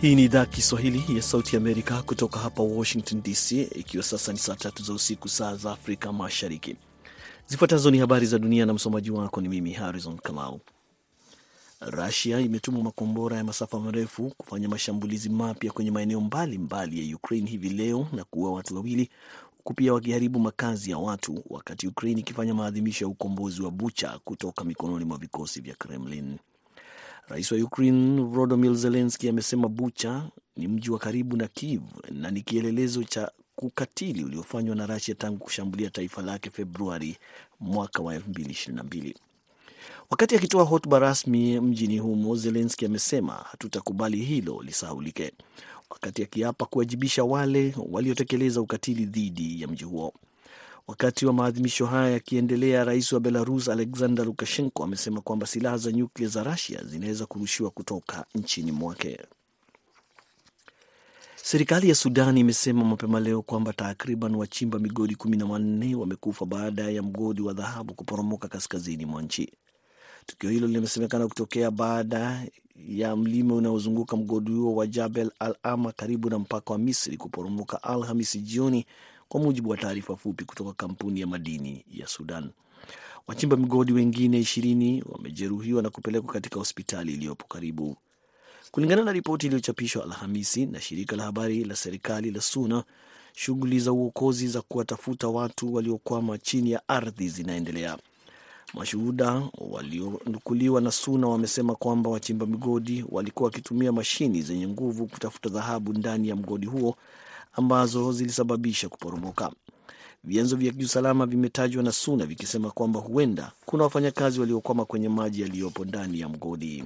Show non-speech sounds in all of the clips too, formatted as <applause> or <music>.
Hii ni idhaa Kiswahili ya Sauti Amerika kutoka hapa Washington DC, ikiwa sasa ni saa tatu za usiku, saa za Afrika Mashariki. Zifuatazo ni habari za dunia na msomaji wako ni mimi Harrison Kamau. Rusia imetuma makombora ya masafa marefu kufanya mashambulizi mapya kwenye maeneo mbalimbali ya Ukraine hivi leo na kuua watu wawili huku pia wakiharibu makazi ya watu, wakati Ukraine ikifanya maadhimisho ya ukombozi wa Bucha kutoka mikononi mwa vikosi vya Kremlin. Rais wa Ukraine Volodymyr Zelensky amesema Bucha ni mji wa karibu na Kiev na ni kielelezo cha ukatili uliofanywa na Russia tangu kushambulia taifa lake Februari mwaka wa 2022. Wakati akitoa hotuba rasmi mjini humo, Zelensky amesema hatutakubali hilo lisahulike, wakati akiapa kuwajibisha wale waliotekeleza ukatili dhidi ya mji huo. Wakati wa maadhimisho haya yakiendelea, rais wa Belarus Alexander Lukashenko amesema kwamba silaha za nyuklia za Rusia zinaweza kurushiwa kutoka nchini mwake. Serikali ya Sudan imesema mapema leo kwamba takriban wachimba migodi kumi na wanne wamekufa baada ya mgodi wa dhahabu kuporomoka kaskazini mwa nchi. Tukio hilo limesemekana kutokea baada ya mlima unaozunguka mgodi huo wa Jabel Al Ama karibu na mpaka wa Misri kuporomoka Alhamisi jioni, kwa mujibu wa taarifa fupi kutoka kampuni ya madini ya Sudan. Wachimba migodi wengine ishirini wamejeruhiwa na kupelekwa katika hospitali iliyopo karibu. Kulingana na ripoti iliyochapishwa Alhamisi na shirika la habari la serikali la SUNA, shughuli za uokozi za kuwatafuta watu waliokwama chini ya ardhi zinaendelea. Mashuhuda walionukuliwa na SUNA wamesema kwamba wachimba migodi walikuwa wakitumia mashini zenye nguvu kutafuta dhahabu ndani ya mgodi huo ambazo zilisababisha kuporomoka. Vyanzo vya kiusalama vimetajwa na SUNA vikisema kwamba huenda kuna wafanyakazi waliokwama kwenye maji yaliyopo ndani ya mgodi.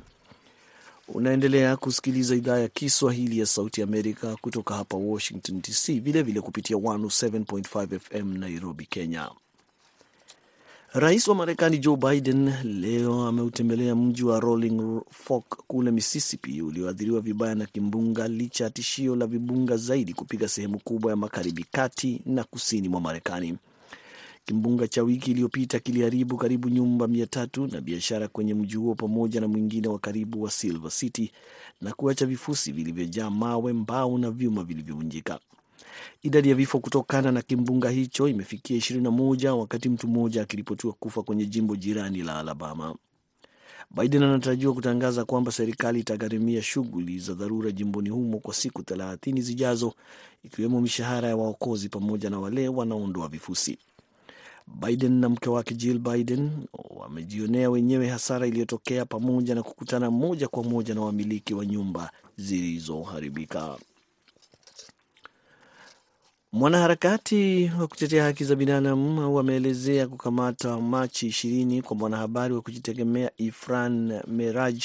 Unaendelea kusikiliza idhaa ya Kiswahili ya Sauti Amerika kutoka hapa Washington DC, vilevile kupitia 107.5 FM Nairobi, Kenya. Rais wa Marekani Joe Biden leo ameutembelea mji wa Rolling Fork kule Mississippi ulioathiriwa vibaya na kimbunga licha ya tishio la vibunga zaidi kupiga sehemu kubwa ya magharibi kati na kusini mwa Marekani. Kimbunga cha wiki iliyopita kiliharibu karibu nyumba mia tatu na biashara kwenye mji huo pamoja na mwingine wa karibu wa Silver City na kuacha vifusi vilivyojaa mawe, mbao na vyuma vilivyovunjika. Idadi ya vifo kutokana na kimbunga hicho imefikia 21 wakati mtu mmoja akiripotiwa kufa kwenye jimbo jirani la Alabama. Biden anatarajiwa kutangaza kwamba serikali itagharimia shughuli za dharura jimboni humo kwa siku 30 zijazo, ikiwemo mishahara ya waokozi pamoja na wale wanaoondoa vifusi. Biden na mke wake Jill Biden wamejionea wenyewe hasara iliyotokea pamoja na kukutana moja kwa moja na wamiliki wa nyumba zilizoharibika. Mwanaharakati wa kutetea haki za binadamu wameelezea kukamata Machi ishirini kwa mwanahabari wa kujitegemea Ifran Meraj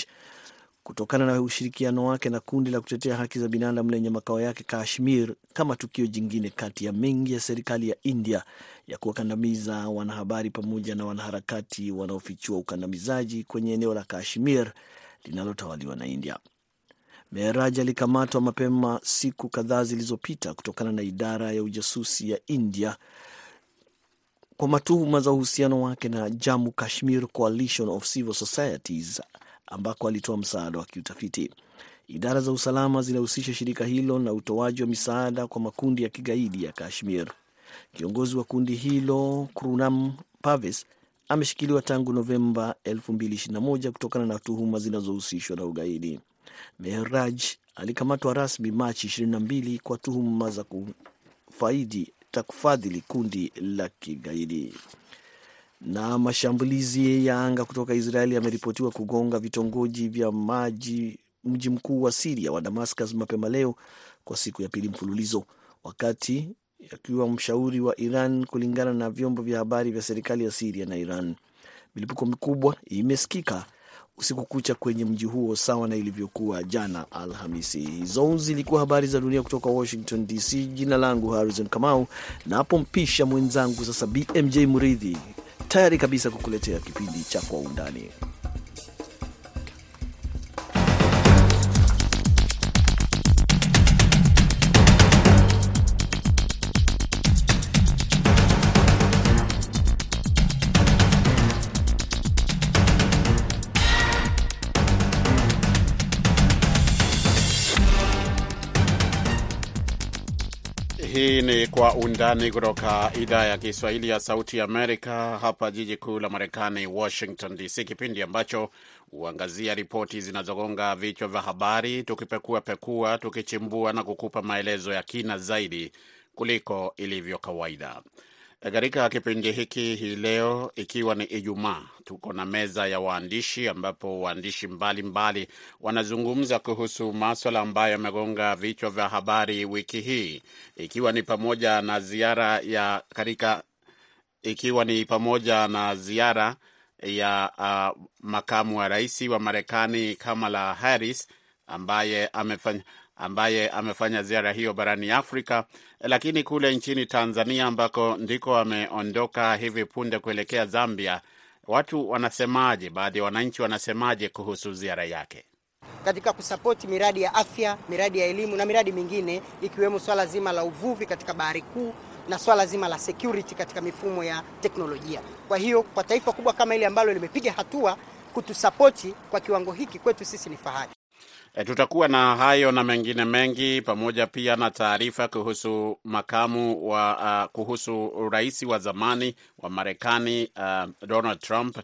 kutokana na ushirikiano wake na kundi la kutetea haki za binadamu lenye makao yake Kashmir kama tukio jingine kati ya mengi ya serikali ya India ya kuwakandamiza wanahabari pamoja na wanaharakati wanaofichua ukandamizaji kwenye eneo la Kashmir linalotawaliwa na India. Mehraj alikamatwa mapema siku kadhaa zilizopita kutokana na idara ya ujasusi ya India kwa matuhuma za uhusiano wake na Jammu Kashmir Coalition of Civil Societies ambako alitoa msaada wa kiutafiti. Idara za usalama zinahusisha shirika hilo na utoaji wa misaada kwa makundi ya kigaidi ya Kashmir. Kiongozi wa kundi hilo Krunam Pavis ameshikiliwa tangu Novemba 2021 kutokana na tuhuma zinazohusishwa na ugaidi. Mehraj alikamatwa rasmi Machi 22 kwa tuhuma za kufaidi kufadhili kundi la kigaidi. Na mashambulizi ya anga kutoka Israeli yameripotiwa kugonga vitongoji vya maji mji mkuu wa Siria wa Damascus mapema leo kwa siku ya pili mfululizo, wakati akiwa mshauri wa Iran, kulingana na vyombo vya habari vya serikali ya Siria na Iran. Milipuko mikubwa imesikika usiku kucha kwenye mji huo sawa na ilivyokuwa jana Alhamisi. Hizo zilikuwa habari za dunia kutoka Washington DC. Jina langu Harrison Kamau, na mwenzangu sasa BMJ Muridhi tayari kabisa kukuletea kipindi cha Kwa Undani. Kwa Undani kutoka idhaa ya Kiswahili ya Sauti Amerika, hapa jiji kuu la Marekani, Washington DC, kipindi ambacho huangazia ripoti zinazogonga vichwa vya habari, tukipekua pekua, tukichimbua na kukupa maelezo ya kina zaidi kuliko ilivyo kawaida. Katika kipindi hiki hii leo, ikiwa ni Ijumaa, tuko na meza ya waandishi ambapo waandishi mbalimbali wanazungumza kuhusu maswala ambayo yamegonga vichwa vya habari wiki hii, ikiwa ni pamoja na ziara ya katika ikiwa ni pamoja na ziara ya uh, makamu wa rais wa Marekani Kamala Harris ambaye amefanya ambaye amefanya ziara hiyo barani Afrika, lakini kule nchini Tanzania ambako ndiko ameondoka hivi punde kuelekea Zambia, watu wanasemaje? Baadhi ya wananchi wanasemaje kuhusu ziara yake? Katika kusapoti miradi ya afya, miradi ya elimu na miradi mingine ikiwemo swala zima la uvuvi katika bahari kuu na swala zima la security katika mifumo ya teknolojia. Kwa hiyo kwa taifa kubwa kama ile ambalo limepiga hatua kutusapoti kwa kiwango hiki, kwetu sisi ni fahari. E, tutakuwa na hayo na mengine mengi pamoja pia na taarifa kuhusu makamu wa uh, kuhusu rais wa zamani wa Marekani uh, Donald Trump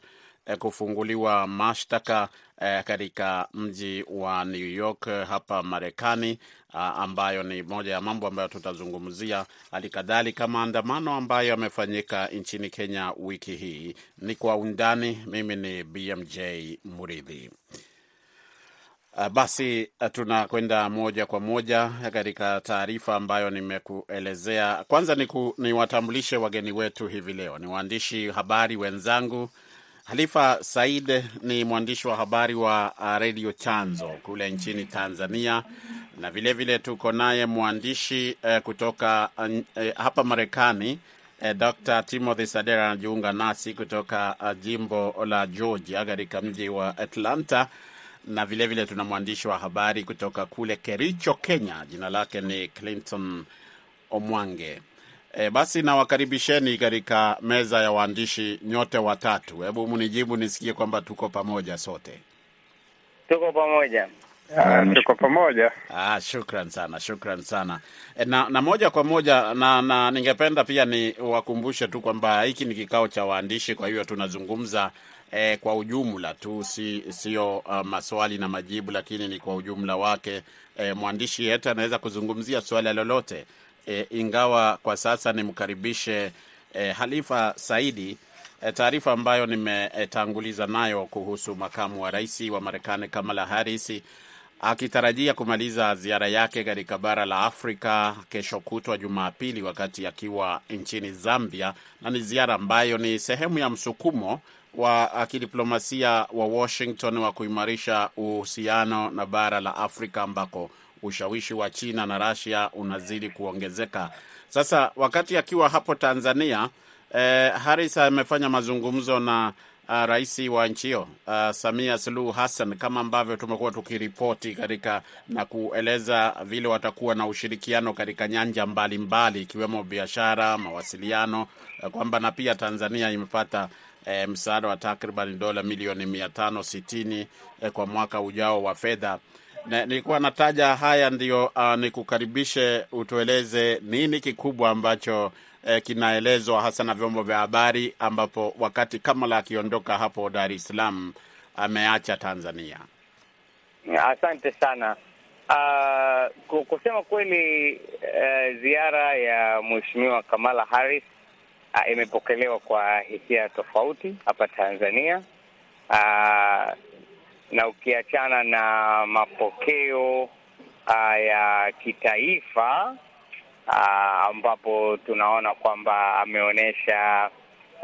uh, kufunguliwa mashtaka uh, katika mji wa New York hapa Marekani uh, ambayo ni moja ya mambo ambayo tutazungumzia. Hali kadhalika maandamano ambayo yamefanyika nchini Kenya wiki hii. Ni kwa undani. Mimi ni BMJ Muridhi. Uh, basi uh, tunakwenda moja kwa moja katika taarifa ambayo nimekuelezea. Kwanza niwatambulishe ni wageni wetu hivi leo, ni waandishi habari wenzangu. Halifa Said ni mwandishi wa habari wa uh, redio Chanzo kule nchini Tanzania, na vilevile tuko naye mwandishi eh, kutoka uh, hapa Marekani eh, Dr. Timothy Sadera anajiunga nasi kutoka jimbo la Georgia katika mji wa Atlanta na vilevile vile tuna mwandishi wa habari kutoka kule Kericho, Kenya. Jina lake ni Clinton Omwange. E, basi nawakaribisheni katika meza ya waandishi nyote watatu. Hebu mnijibu nisikie kwamba tuko pamoja sote. Tuko pamoja. Uh, tuko pamoja. Ah, shukran sana, shukran sana. E, na, na moja kwa moja na, na ningependa pia ni wakumbushe tu kwamba hiki ni kikao cha waandishi, kwa hiyo tunazungumza E, kwa ujumla tu si sio uh, maswali na majibu, lakini ni kwa ujumla wake. Eh, mwandishi yeyote anaweza kuzungumzia swala lolote eh, ingawa kwa sasa nimkaribishe eh, Halifa Saidi. eh, taarifa ambayo nimetanguliza nayo kuhusu makamu wa rais wa Marekani Kamala Harris akitarajia kumaliza ziara yake katika bara la Afrika kesho kutwa Jumapili, wakati akiwa nchini Zambia, na ni ziara ambayo ni sehemu ya msukumo wa kidiplomasia wa Washington wa kuimarisha uhusiano na bara la Afrika ambako ushawishi wa China na Russia unazidi kuongezeka. Sasa wakati akiwa hapo Tanzania, eh, Harris amefanya mazungumzo na uh, rais wa nchi hiyo uh, Samia Suluhu Hassan kama ambavyo tumekuwa tukiripoti katika na kueleza vile watakuwa na ushirikiano katika nyanja mbalimbali ikiwemo mbali, biashara, mawasiliano uh, kwamba na pia Tanzania imepata E, msaada wa takriban dola milioni mia tano sitini e, kwa mwaka ujao wa fedha. Nilikuwa nataja haya ndio, uh, nikukaribishe utueleze nini kikubwa ambacho e, kinaelezwa hasa na vyombo vya habari, ambapo wakati Kamala akiondoka hapo Dar es Salaam ameacha Tanzania. Asante sana. Uh, kusema kweli, uh, ziara ya Mheshimiwa Kamala Harris Uh, imepokelewa kwa hisia tofauti hapa Tanzania. Uh, na ukiachana na mapokeo uh, ya kitaifa uh, ambapo tunaona kwamba ameonyesha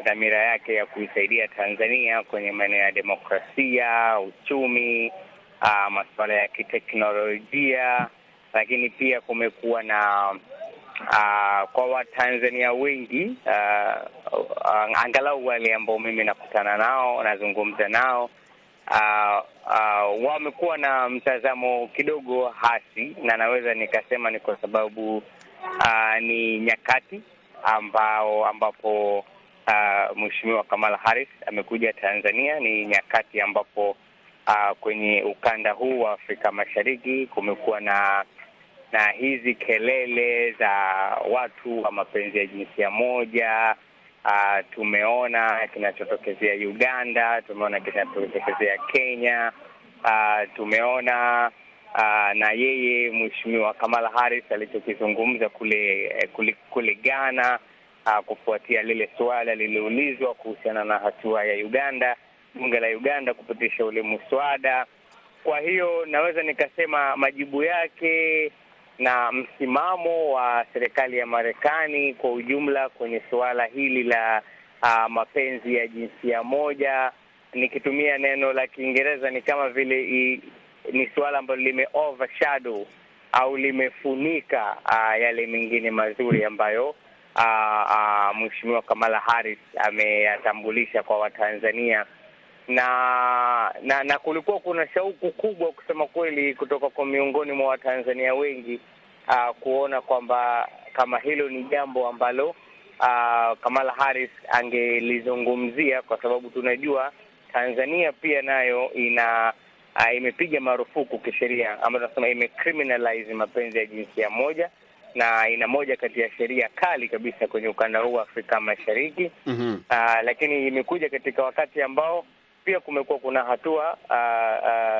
dhamira yake ya kuisaidia Tanzania kwenye maeneo ya demokrasia, uchumi, uh, masuala ya kiteknolojia, lakini pia kumekuwa na Uh, kwa Watanzania wengi uh, angalau wale ambao mimi nakutana nao nazungumza nao uh, uh, wamekuwa na mtazamo kidogo hasi, na naweza nikasema ni kwa sababu uh, ni nyakati ambao ambapo uh, Mheshimiwa Kamala Harris amekuja Tanzania. Ni nyakati ambapo uh, kwenye ukanda huu wa Afrika Mashariki kumekuwa na na hizi kelele za watu wa mapenzi ya jinsia moja. Uh, tumeona kinachotokezea Uganda, tumeona kinachotokezea Kenya. Uh, tumeona uh, na yeye Mheshimiwa Kamala Harris alichokizungumza kule, kule kule Ghana uh, kufuatia lile suala lililoulizwa kuhusiana na hatua ya Uganda, bunge la Uganda kupitisha ule muswada. Kwa hiyo naweza nikasema majibu yake na msimamo wa serikali ya Marekani kwa ujumla kwenye suala hili la uh, mapenzi ya jinsia moja, nikitumia neno la Kiingereza ni kama vile i, ni suala ambalo lime overshadow au limefunika uh, yale mengine mazuri ambayo uh, uh, Mheshimiwa Kamala Harris ameyatambulisha kwa Watanzania na na na kulikuwa kuna shauku kubwa kusema kweli kutoka kwa miongoni mwa Watanzania wengi uh, kuona kwamba kama hilo ni jambo ambalo uh, Kamala Harris angelizungumzia, kwa sababu tunajua Tanzania pia nayo ina uh, imepiga marufuku kisheria ama tunasema imecriminalize mapenzi ya jinsia moja na ina moja kati ya sheria kali kabisa kwenye ukanda huu wa Afrika Mashariki. mm -hmm. Uh, lakini imekuja katika wakati ambao pia kumekuwa kuna hatua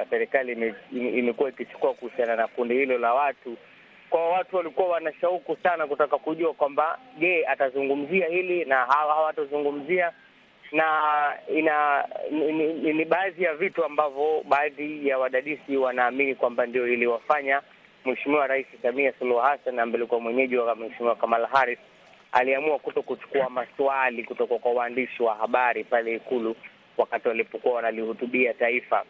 serikali uh, uh, imekuwa ikichukua kuhusiana na kundi hilo la watu. Kwa watu walikuwa wana shauku sana kutaka kujua kwamba je, atazungumzia hili na hawa hawatazungumzia, na ina ni, ni, ni baadhi ya vitu ambavyo baadhi ya wadadisi wanaamini kwamba ndio iliwafanya Mheshimiwa Rais Samia Suluhu Hassan ambaye alikuwa mwenyeji wa Mheshimiwa Kamala Harris aliamua kuto kuchukua maswali kutoka kwa waandishi wa habari pale Ikulu wakati walipokuwa wanalihutubia taifa.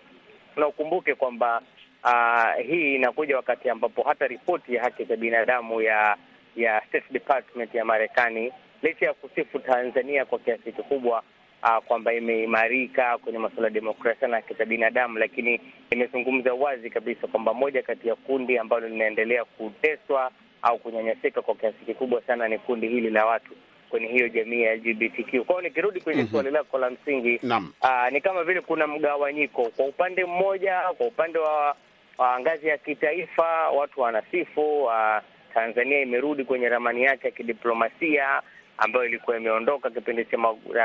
Na ukumbuke kwamba uh, hii inakuja wakati ambapo hata ripoti ya haki za binadamu ya ya State Department ya Marekani licha ya kusifu Tanzania kwa kiasi kikubwa uh, kwamba imeimarika kwenye masuala ya demokrasia na haki za binadamu, lakini imezungumza wazi kabisa kwamba moja kati ya kundi ambalo linaendelea kuteswa au kunyanyasika kwa kiasi kikubwa sana ni kundi hili la watu kwenye hiyo jamii ya LGBTQ. Kwa hiyo nikirudi kwenye mm -hmm. swali lako la msingi aa, ni kama vile kuna mgawanyiko kwa upande mmoja, kwa upande wa, wa ngazi ya kitaifa watu wanasifu wa Tanzania imerudi kwenye ramani yake ya kidiplomasia ambayo ilikuwa imeondoka kipindi cha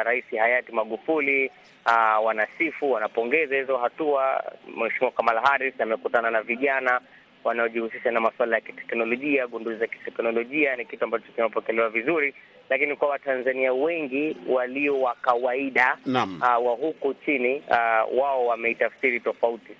Rais hayati Magufuli. Aa, wanasifu wanapongeza hizo hatua. Mheshimiwa Kamala Harris amekutana na vijana wanaojihusisha na masuala ya kiteknolojia, gunduzi za kiteknolojia ni kitu ambacho kimepokelewa vizuri, lakini kwa Watanzania wengi walio wa kawaida uh, wa huku chini uh, wao wameitafsiri tofauti.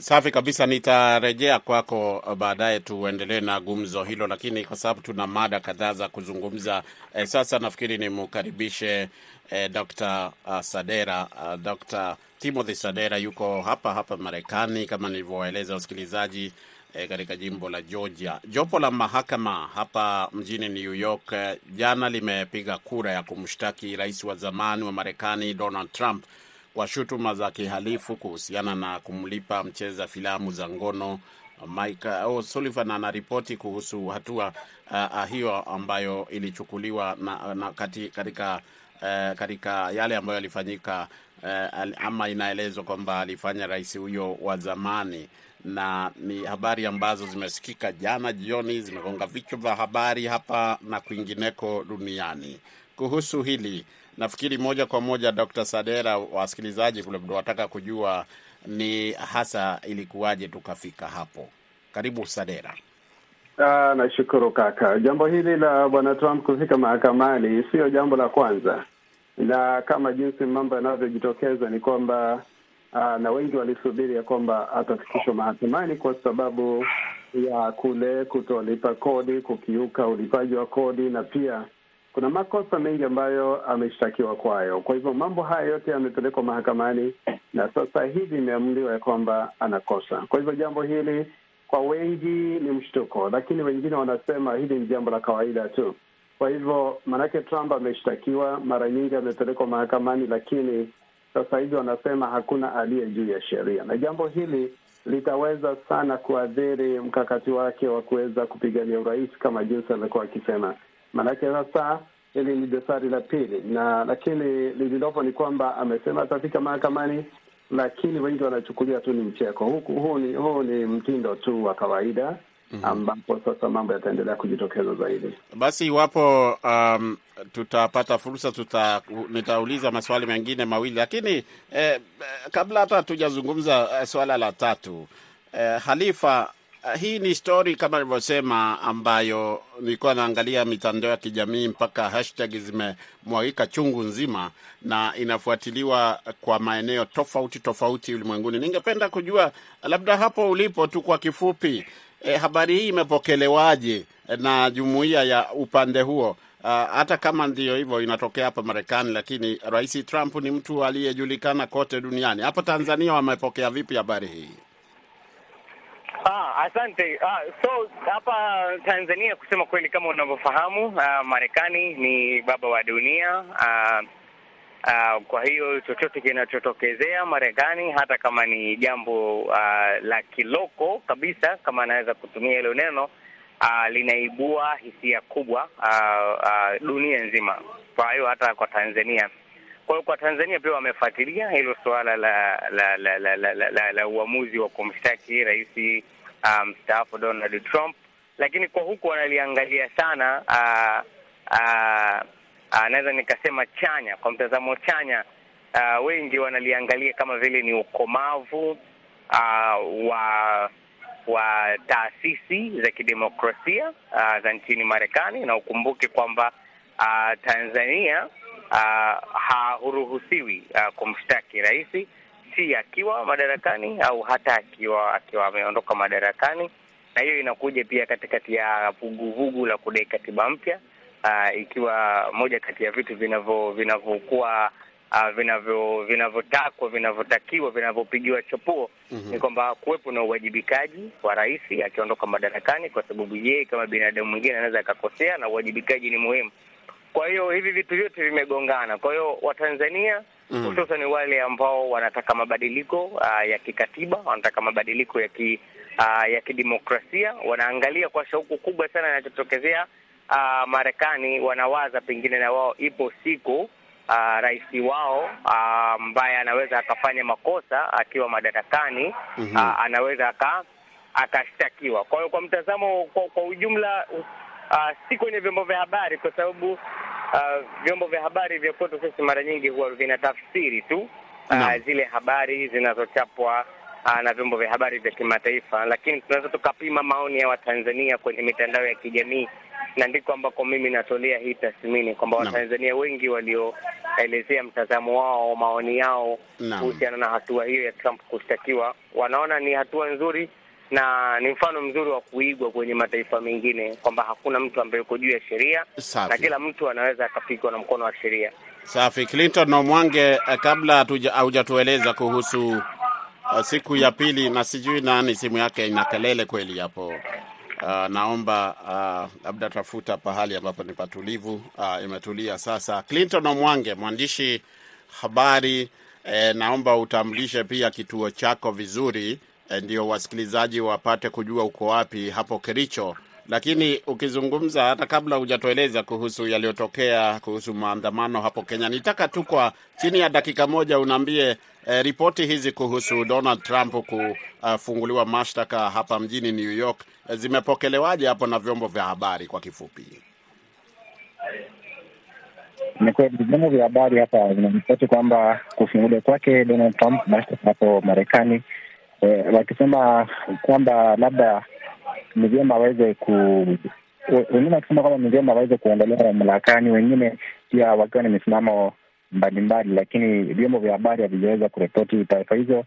Safi kabisa, nitarejea kwako baadaye tuendelee na gumzo hilo, lakini kwa sababu tuna mada kadhaa za kuzungumza eh, sasa nafikiri nimkaribishe eh, Dr. Sadera uh, Dr. Timothy Sadera yuko hapa hapa Marekani kama nilivyowaeleza wasikilizaji E, katika jimbo la Georgia. Jopo la mahakama hapa mjini New York e, jana limepiga kura ya kumshtaki rais wa zamani wa Marekani Donald Trump kwa shutuma za kihalifu kuhusiana na kumlipa mcheza filamu za ngono Mike O'Sullivan. Anaripoti kuhusu hatua uh, hiyo ambayo ilichukuliwa na, na kati, katika uh, katika yale ambayo yalifanyika uh, ama inaelezwa kwamba alifanya rais huyo wa zamani na ni habari ambazo zimesikika jana jioni, zimegonga vichwa vya habari hapa na kwingineko duniani kuhusu hili. Nafikiri moja kwa moja, Dr. Sadera, wasikilizaji kule wataka kujua ni hasa ilikuwaje tukafika hapo. Karibu Sadera. Ah, nashukuru kaka. Jambo hili la bwana Trump kufika mahakamani siyo jambo la kwanza, na kama jinsi mambo yanavyojitokeza ni kwamba Aa, na wengi walisubiri ya kwamba atafikishwa mahakamani kwa sababu ya kule kutolipa kodi, kukiuka ulipaji wa kodi, na pia kuna makosa mengi ambayo ameshtakiwa kwayo. Kwa hivyo mambo haya yote yamepelekwa mahakamani na sasa hivi imeamuliwa ya kwamba anakosa. Kwa hivyo jambo hili kwa wengi ni mshtuko, lakini wengine wanasema hili ni jambo la kawaida tu. Kwa hivyo maanake Trump ameshtakiwa mara nyingi, amepelekwa mahakamani, lakini sasa hivi wanasema hakuna aliye juu ya sheria, na jambo hili litaweza sana kuathiri mkakati wake wa kuweza kupigania urais kama jinsi amekuwa akisema. Maanake sasa hili ni dosari la pili, na lakini lililopo ni kwamba amesema atafika mahakamani, lakini wengi wanachukulia tu ni mcheko. Huu ni, huu ni mtindo tu wa kawaida ambapo sasa mambo yataendelea kujitokeza zaidi. Basi iwapo um, tutapata fursa tuta, nitauliza maswali mengine mawili, lakini eh, kabla hata hatujazungumza eh, swala la tatu eh, Halifa, eh, hii ni stori kama alivyosema, ambayo nilikuwa naangalia mitandao ya kijamii mpaka hashtag zimemwagika chungu nzima na inafuatiliwa kwa maeneo tofauti tofauti ulimwenguni. Ningependa kujua labda hapo ulipo tu kwa kifupi E, habari hii imepokelewaje na jumuiya ya upande huo? Uh, hata kama ndio hivyo inatokea hapa Marekani, lakini Rais Trump ni mtu aliyejulikana kote duniani. Hapa Tanzania wamepokea vipi habari hii? Ah, asante. Ah, so hapa Tanzania kusema kweli, kama unavyofahamu, ah, Marekani ni baba wa dunia. Ah, ah, kwa hiyo chochote kinachotokezea Marekani, hata kama ni jambo uh, la kiloko kabisa, kama anaweza kutumia hilo neno uh, linaibua hisia kubwa uh, uh, dunia nzima. Kwa hiyo hata kwa Tanzania kwa hiyo kwa Tanzania pia wamefuatilia hilo suala la la la la, la, la, la, la uamuzi wa kumshtaki rais mstaafu um, Donald Trump, lakini kwa huku wanaliangalia sana uh, uh, naweza nikasema chanya, kwa mtazamo chanya uh, wengi wanaliangalia kama vile ni ukomavu uh, wa wa taasisi za kidemokrasia uh, za nchini Marekani, na ukumbuke kwamba uh, Tanzania uh, haruhusiwi uh, kumshtaki rais si akiwa madarakani au hata akiwa akiwa ameondoka madarakani, na hiyo inakuja pia katikati ya vuguvugu la kudai katiba mpya uh, ikiwa moja kati ya vitu vinavyo vinavyokuwa uh, vinavyo vinavyotakwa vinavyotakiwa vinavyopigiwa chapuo mm -hmm. ni kwamba kuwepo na uwajibikaji wa rais akiondoka madarakani, kwa sababu yeye kama binadamu mwingine anaweza akakosea, na uwajibikaji ni muhimu. Kwa hiyo hivi vitu vyote vimegongana. Kwa hiyo Watanzania hususan mm. wale ambao wanataka mabadiliko uh, ya kikatiba, wanataka mabadiliko ya ki, uh, ya kidemokrasia, wanaangalia kwa shauku kubwa sana yanachotokezea uh, Marekani. Wanawaza pengine na wao ipo siku uh, rais wao ambaye uh, anaweza akafanya makosa akiwa madarakani mm -hmm. uh, anaweza aka akashtakiwa. Kwa hiyo kwa mtazamo kwa, kwa ujumla uh, si kwenye vyombo vya habari kwa sababu uh, vyombo vya habari vya kwetu sisi mara nyingi huwa vinatafsiri tu uh, zile habari zinazochapwa uh, na vyombo vya habari vya kimataifa, lakini tunaweza tukapima maoni ya Watanzania kwenye mitandao ya kijamii, na ndiko ambako mimi natolea hii tathmini kwamba. Watanzania wengi walioelezea mtazamo wao, maoni yao kuhusiana na hatua hiyo ya Trump kushtakiwa, wanaona ni hatua nzuri na ni mfano mzuri wa kuigwa kwenye mataifa mengine kwamba hakuna mtu ambaye yuko juu ya sheria na kila mtu anaweza akapigwa na mkono wa sheria. Safi. Clinton na Mwange, kabla haujatueleza kuhusu uh, siku ya pili, na sijui nani simu yake ina kelele kweli hapo. Uh, naomba uh, labda tafuta pahali ambapo ni patulivu. Uh, imetulia sasa. Clinton Omwange, mwandishi habari eh, naomba utambulishe pia kituo chako vizuri ndio wasikilizaji wapate kujua uko wapi hapo Kericho. Lakini ukizungumza hata kabla hujatueleza kuhusu yaliyotokea kuhusu maandamano hapo Kenya, nitaka tu kwa chini ya dakika moja unaambie eh, ripoti hizi kuhusu Donald Trump kufunguliwa uh, mashtaka hapa mjini New York eh, zimepokelewaje hapo na vyombo vya habari kwa kifupi? Ni kweli vyombo vya habari hapa vinaripoti kwamba kufunguliwa kwake Donald Trump mashtaka hapo Marekani Eh, wakisema kwamba labda ni vyema waweze ku wengine wakisema kwamba ni vyema waweze kuondolewa mamlakani, wengine pia wakiwa na misimamo mbalimbali, lakini vyombo vya habari havijaweza kuripoti taarifa hizo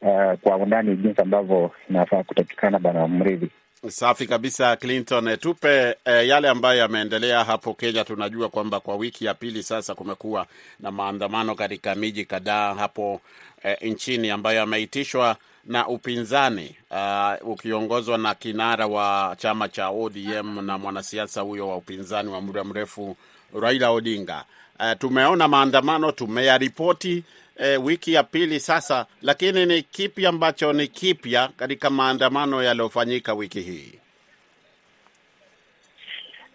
uh, kwa undani jinsi ambavyo inafaa kutakikana. Bwana Mridhi. Safi kabisa, Clinton. Tupe eh, yale ambayo yameendelea hapo Kenya. Tunajua kwamba kwa wiki ya pili sasa kumekuwa na maandamano katika miji kadhaa hapo eh, nchini ambayo yameitishwa na upinzani uh, ukiongozwa na kinara wa chama cha ODM na mwanasiasa huyo wa upinzani wa muda mrefu Raila Odinga. Uh, tumeona maandamano, tumeyaripoti uh, wiki ya pili sasa, lakini ni kipi ambacho ni kipya katika maandamano yaliyofanyika wiki hii?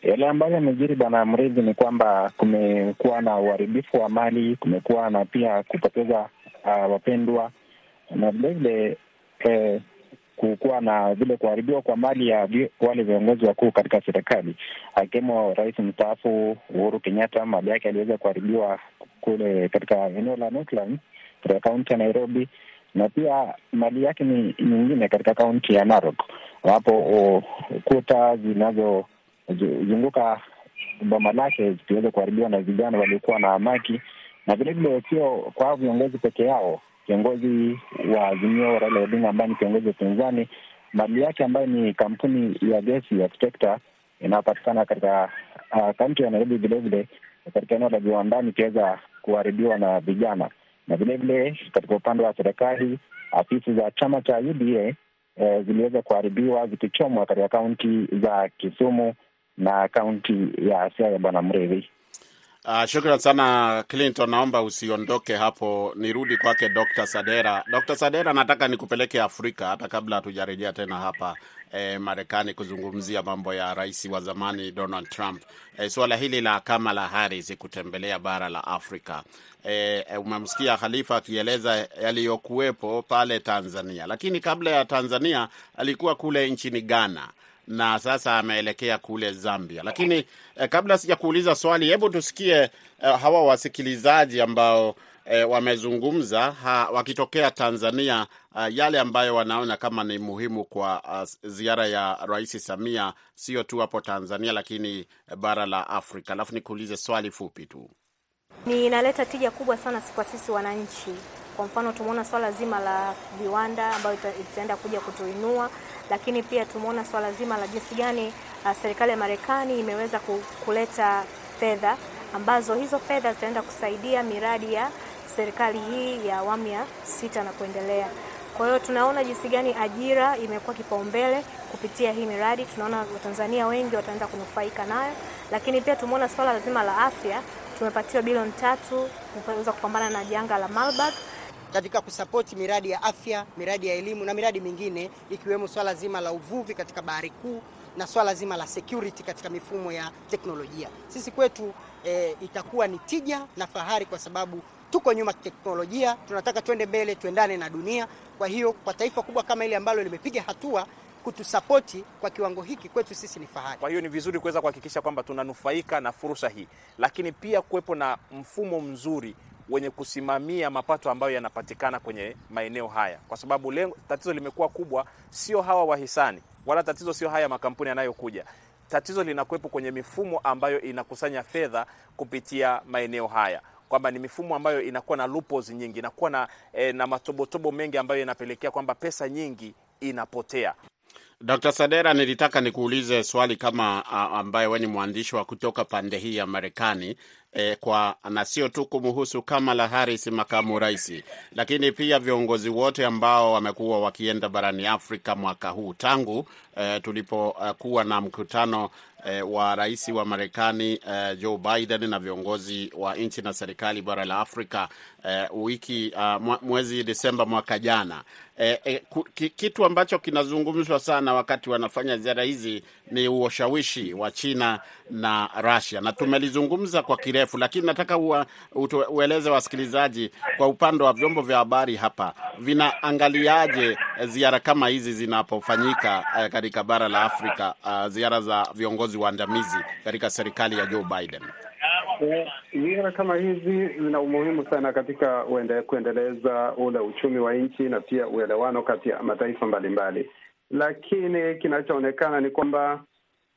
Yale ambayo yamejiri bwana Mridhi ni kwamba kumekuwa na uharibifu wa mali, kumekuwa na pia kupoteza uh, wapendwa na vilevile eh, kukuwa na vile kuharibiwa kwa mali ya wale viongozi wakuu katika serikali akiwemo rais mstaafu Uhuru Kenyatta. Mali yake aliweza kuharibiwa kule katika eneo la Northlands katika kaunti ya Nairobi, na pia mali yake ni nyingine katika kaunti ya Narok, ambapo kuta zinazozunguka boma lake zikiweza kuharibiwa na vijana waliokuwa na amaki, na vilevile sio kwa viongozi peke yao kiongozi wa Azimio Raila Odinga ambaye ni kiongozi wa upinzani, mali yake ambayo ni kampuni ya gesi ya Spectra inayopatikana katika uh, kaunti ya Nairobi, vilevile katika eneo la viwandani ikiweza kuharibiwa na vijana, na vilevile katika upande wa serikali afisi za chama cha UDA eh, ziliweza kuharibiwa zikichomwa katika kaunti za Kisumu na kaunti ya Siaya. Bwana Mrevi. Uh, shukran sana Clinton, naomba usiondoke hapo, nirudi kwake Dr. Sadera. Dr. Sadera, nataka nikupeleke Afrika hata kabla hatujarejea tena hapa eh, Marekani kuzungumzia mambo ya rais wa zamani Donald Trump. Eh, suala hili la Kamala Harris kutembelea bara la Afrika. Eh, umemsikia Khalifa akieleza yaliyokuwepo pale Tanzania, lakini kabla ya Tanzania alikuwa kule nchini Ghana na sasa ameelekea kule Zambia. Lakini eh, kabla sijakuuliza swali, hebu tusikie eh, hawa wasikilizaji ambao eh, wamezungumza ha, wakitokea Tanzania ah, yale ambayo wanaona kama ni muhimu kwa ah, ziara ya Rais Samia, sio tu hapo Tanzania, lakini bara la Afrika. Alafu nikuulize swali fupi tu. Ni inaleta tija kubwa sana kwa sisi wananchi. Kwa mfano tumeona swala zima la viwanda ambayo itaenda kuja kutuinua, lakini pia tumeona swala zima la jinsi gani uh, serikali ya Marekani imeweza kuleta fedha ambazo hizo fedha zitaenda kusaidia miradi ya serikali hii ya awamu ya sita na kuendelea. Kwa hiyo tunaona jinsi gani ajira imekuwa kipaumbele kupitia hii miradi. Tunaona Watanzania wengi wataenda kunufaika nayo, lakini pia tumeona swala zima la afya, tumepatiwa bilioni tatu kuweza kupambana na janga la Marburg katika kusapoti miradi ya afya, miradi ya elimu na miradi mingine ikiwemo swala zima la uvuvi katika bahari kuu na swala zima la security katika mifumo ya teknolojia. Sisi kwetu e, itakuwa ni tija na fahari kwa sababu tuko nyuma teknolojia, tunataka twende mbele, tuendane na dunia. Kwa hiyo kwa taifa kubwa kama ile ambalo limepiga hatua kutusapoti kwa kiwango hiki kwetu sisi ni fahari. Kwa hiyo ni vizuri kuweza kuhakikisha kwamba tunanufaika na fursa hii, lakini pia kuwepo na mfumo mzuri wenye kusimamia mapato ambayo yanapatikana kwenye maeneo haya, kwa sababu lengo, tatizo limekuwa kubwa, sio hawa wahisani wala tatizo sio haya makampuni yanayokuja. Tatizo linakuwepo kwenye mifumo ambayo inakusanya fedha kupitia maeneo haya, kwamba ni mifumo ambayo inakuwa na loopholes nyingi, inakuwa na, eh, na matobotobo mengi ambayo inapelekea kwamba pesa nyingi inapotea. Dr. Sadera, nilitaka nikuulize swali kama ambaye wewe ni mwandishi wa kutoka pande hii ya Marekani e, kwa na sio tu kumhusu Kamala Harris makamu rais, lakini pia viongozi wote ambao wamekuwa wakienda barani Afrika mwaka huu. Tangu eh, tulipokuwa na mkutano e, wa rais wa Marekani eh, Joe Biden na viongozi wa nchi na serikali bara la Afrika eh, wiki uh, mwezi Desemba mwaka jana. Eh, eh, kitu ambacho kinazungumzwa sana wakati wanafanya ziara hizi ni ushawishi wa China na Russia, na tumelizungumza kwa kirefu, lakini nataka ua, ueleze wasikilizaji kwa upande wa vyombo vya habari hapa vinaangaliaje ziara kama hizi zinapofanyika eh, katika bara la Afrika, uh, ziara za viongozi waandamizi katika serikali ya Joe Biden. Ziara kama hizi zina umuhimu sana katika uende, kuendeleza ule uchumi wa nchi na pia uelewano kati ya mataifa mbalimbali, lakini kinachoonekana ni kwamba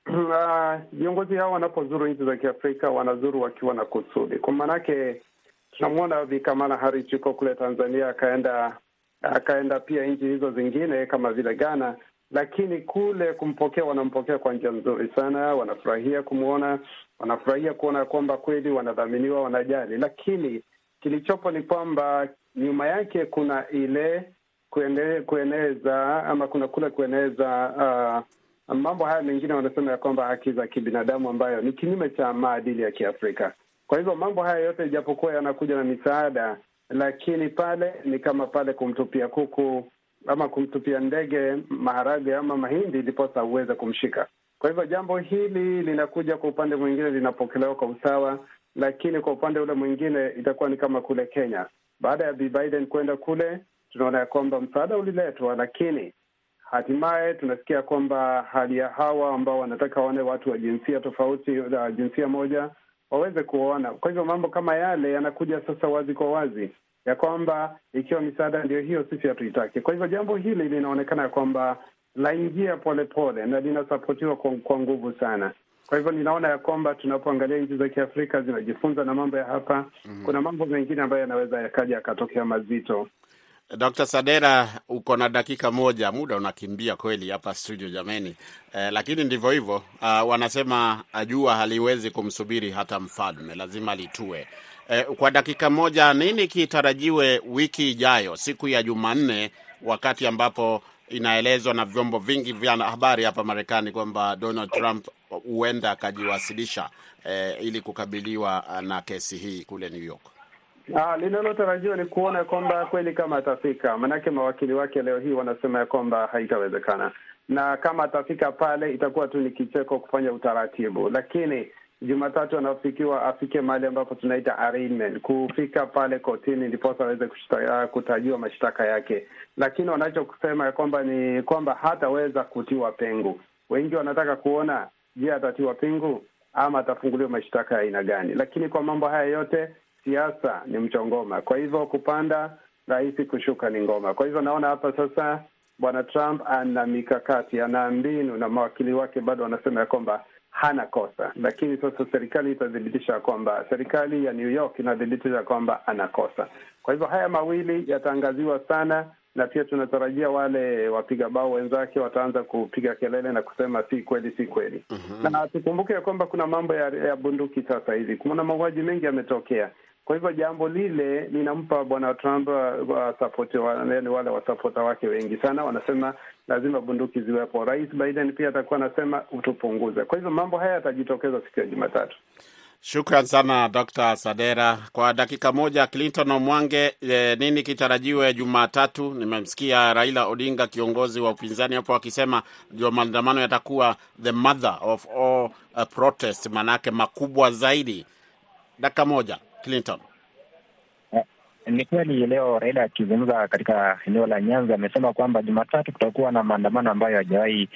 <clears throat> viongozi hao wanapozuru nchi za Kiafrika wanazuru wakiwa na kusudi. Kwa maanake tunamwona Bi Kamala Harris yuko kule Tanzania, akaenda akaenda pia nchi hizo zingine kama vile Ghana, lakini kule kumpokea, wanampokea kwa njia nzuri sana, wanafurahia kumwona, wanafurahia kuona kwamba kweli wanadhaminiwa, wanajali. Lakini kilichopo ni kwamba nyuma yake kuna ile kuene, kueneza ama kuna kule kueneza uh, mambo haya mengine wanasema ya kwamba haki za kibinadamu ambayo ni kinyume cha maadili ya Kiafrika. Kwa hivyo mambo haya yote ijapokuwa yanakuja na misaada, lakini pale ni kama pale kumtupia kuku ama kumtupia ndege maharage ama mahindi ndiposa uweze kumshika. Kwa hivyo jambo hili linakuja kwa upande mwingine linapokelewa kwa usawa, lakini kwa upande ule mwingine itakuwa ni kama kule Kenya. Baada ya Bi Biden kwenda kule, tunaona ya kwamba msaada uliletwa, lakini hatimaye tunasikia kwamba hali ya hawa ambao wanataka waone watu wa jinsia tofauti na jinsia moja waweze kuona. Kwa hivyo mambo kama yale yanakuja sasa wazi kwa wazi ya kwamba ikiwa misaada ndio hiyo, sisi hatuitaki. Kwa hivyo jambo hili linaonekana ya kwamba laingia polepole na linasapotiwa kwa, nguvu sana. Kwa hivyo ninaona ya kwamba tunapoangalia nchi za Kiafrika zinajifunza na mambo ya hapa mm -hmm. Kuna mambo mengine ambayo yanaweza yakaja yakatokea mazito. Dr. Sadera, uko na dakika moja, muda unakimbia kweli hapa studio jameni. Eh, lakini ndivyo hivyo. Uh, wanasema jua haliwezi kumsubiri hata mfalme, lazima litue. Eh, kwa dakika moja, nini kitarajiwe wiki ijayo, siku ya Jumanne, wakati ambapo inaelezwa na vyombo vingi vya habari hapa Marekani kwamba Donald Trump huenda akajiwasilisha eh, ili kukabiliwa na kesi hii kule New York. Ah, linalotarajiwa ni kuona kwamba kweli kama atafika, manake mawakili wake leo hii wanasema ya kwamba haitawezekana, na kama atafika pale itakuwa tu ni kicheko kufanya utaratibu, lakini Jumatatu anafikiwa afike mahali ambapo tunaita arraignment, kufika pale kotini ndiposa aweze kutajiwa mashtaka yake, lakini wanachokusema ya kwamba ni kwamba hataweza kutiwa pengu. Wengi wanataka kuona, je, atatiwa pengu ama atafunguliwa mashtaka ya aina gani? Lakini kwa mambo haya yote siasa ni mchongoma, kwa hivyo kupanda rahisi, kushuka ni ngoma. Kwa hivyo naona hapa sasa bwana Trump ana mikakati, ana mbinu, na mawakili wake bado wanasema ya kwamba hana kosa, lakini sasa serikali itathibitisha kwamba, serikali ya New York inathibitisha kwamba ana kosa. Kwa hivyo haya mawili yataangaziwa sana, na pia tunatarajia wale wapiga bao wenzake wataanza kupiga kelele na kusema si kweli, si kweli. mm -hmm. Na tukumbuke ya kwamba kuna mambo ya, ya bunduki sasa hivi, kuna mauaji mengi yametokea. Kwa hivyo jambo lile linampa bwana Trump wasapoti yaani wale wasapota wake wengi sana wanasema lazima bunduki ziwepo. Rais Biden pia atakuwa anasema utupunguze. Kwa hivyo mambo haya yatajitokeza siku ya Jumatatu. Shukran sana Dr. Sadera. Kwa dakika moja, Clinton Omwange, e, nini kitarajiwe Jumatatu? Nimemsikia Raila Odinga, kiongozi wa upinzani hapo, akisema ndio maandamano yatakuwa the mother of all uh, protest, maanake makubwa zaidi. Dakika moja, Clinton. Ni kweli leo Raila akizungumza katika eneo la Nyanza amesema kwamba Jumatatu kutakuwa na maandamano ambayo hajawahi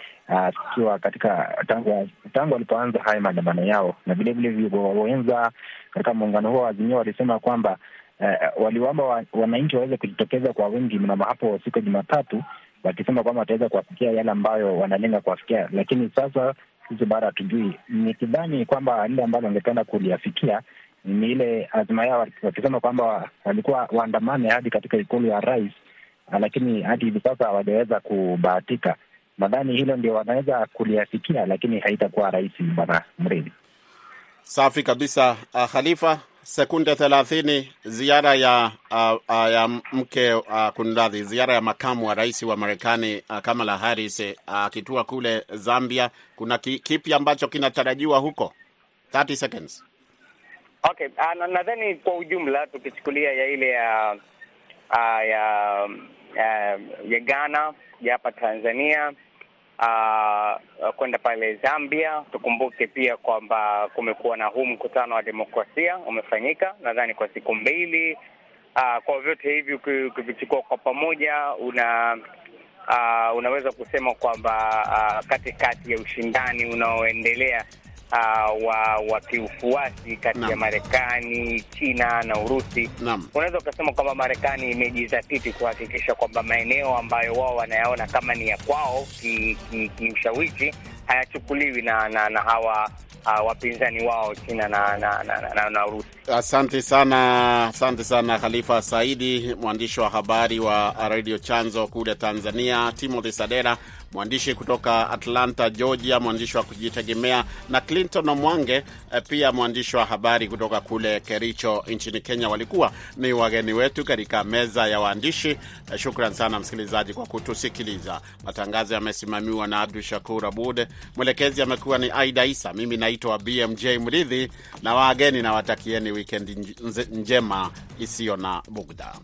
sikiwa uh, katika tangu tangu walipoanza haya maandamano yao, na vilevile wenza katika muungano huo Azimio walisema kwamba uh, waliwaomba wananchi waweze kujitokeza kwa wingi mnamo hapo siku ya Jumatatu, wakisema kwamba wataweza kuwafikia yale ambayo wanalenga kuwafikia, lakini sasa sisi bado hatujui. Nikidhani kwamba lile ambalo wangependa kuliafikia ni ile azima yao wakisema kwamba walikuwa waandamane hadi katika ikulu ya rais, lakini hadi hivi sasa hawajaweza kubahatika. Nadhani hilo ndio wanaweza kuliafikia, lakini haitakuwa rahisi, bwana Mridhi. Safi kabisa. Uh, Khalifa, sekunde thelathini. Ziara ya uh, uh, ya mke uh, kunradhi, ziara ya makamu wa rais wa Marekani uh, Kamala Harris akitua uh, kule Zambia. Kuna ki, kipi ambacho kinatarajiwa huko? 30 seconds. Okay, uh, nadhani kwa ujumla tukichukulia ya ile ya ya ya uh, ya Ghana ya hapa Tanzania uh, kwenda pale Zambia, tukumbuke pia kwamba kumekuwa na huu mkutano wa demokrasia umefanyika nadhani kwa siku mbili. Uh, kwa vyote hivi ukivichukua kwa pamoja una uh, unaweza kusema kwamba uh, katikati ya ushindani unaoendelea Uh, wa wa kiufuasi kati ya Marekani, China na Urusi, unaweza ukasema kwamba Marekani imejizatiti kuhakikisha kwamba maeneo ambayo wao wanayaona kama ni ya kwao kiushawishi ki, ki hayachukuliwi na, na, na hawa uh, wapinzani wao China na, na, na, na, na Urusi. Asante sana, asante sana Khalifa Saidi, mwandishi wa habari wa Radio Chanzo kule Tanzania, Timothy Sadera mwandishi kutoka Atlanta, Georgia, mwandishi wa kujitegemea na Clinton Omwange pia mwandishi wa habari kutoka kule Kericho nchini Kenya, walikuwa ni wageni wetu katika meza ya waandishi. Shukran sana msikilizaji kwa kutusikiliza. Matangazo yamesimamiwa na Abdu Shakur Abud, mwelekezi amekuwa ni Aida Isa, mimi naitwa BMJ Mridhi na wageni na watakieni wikendi njema isiyo na bugda.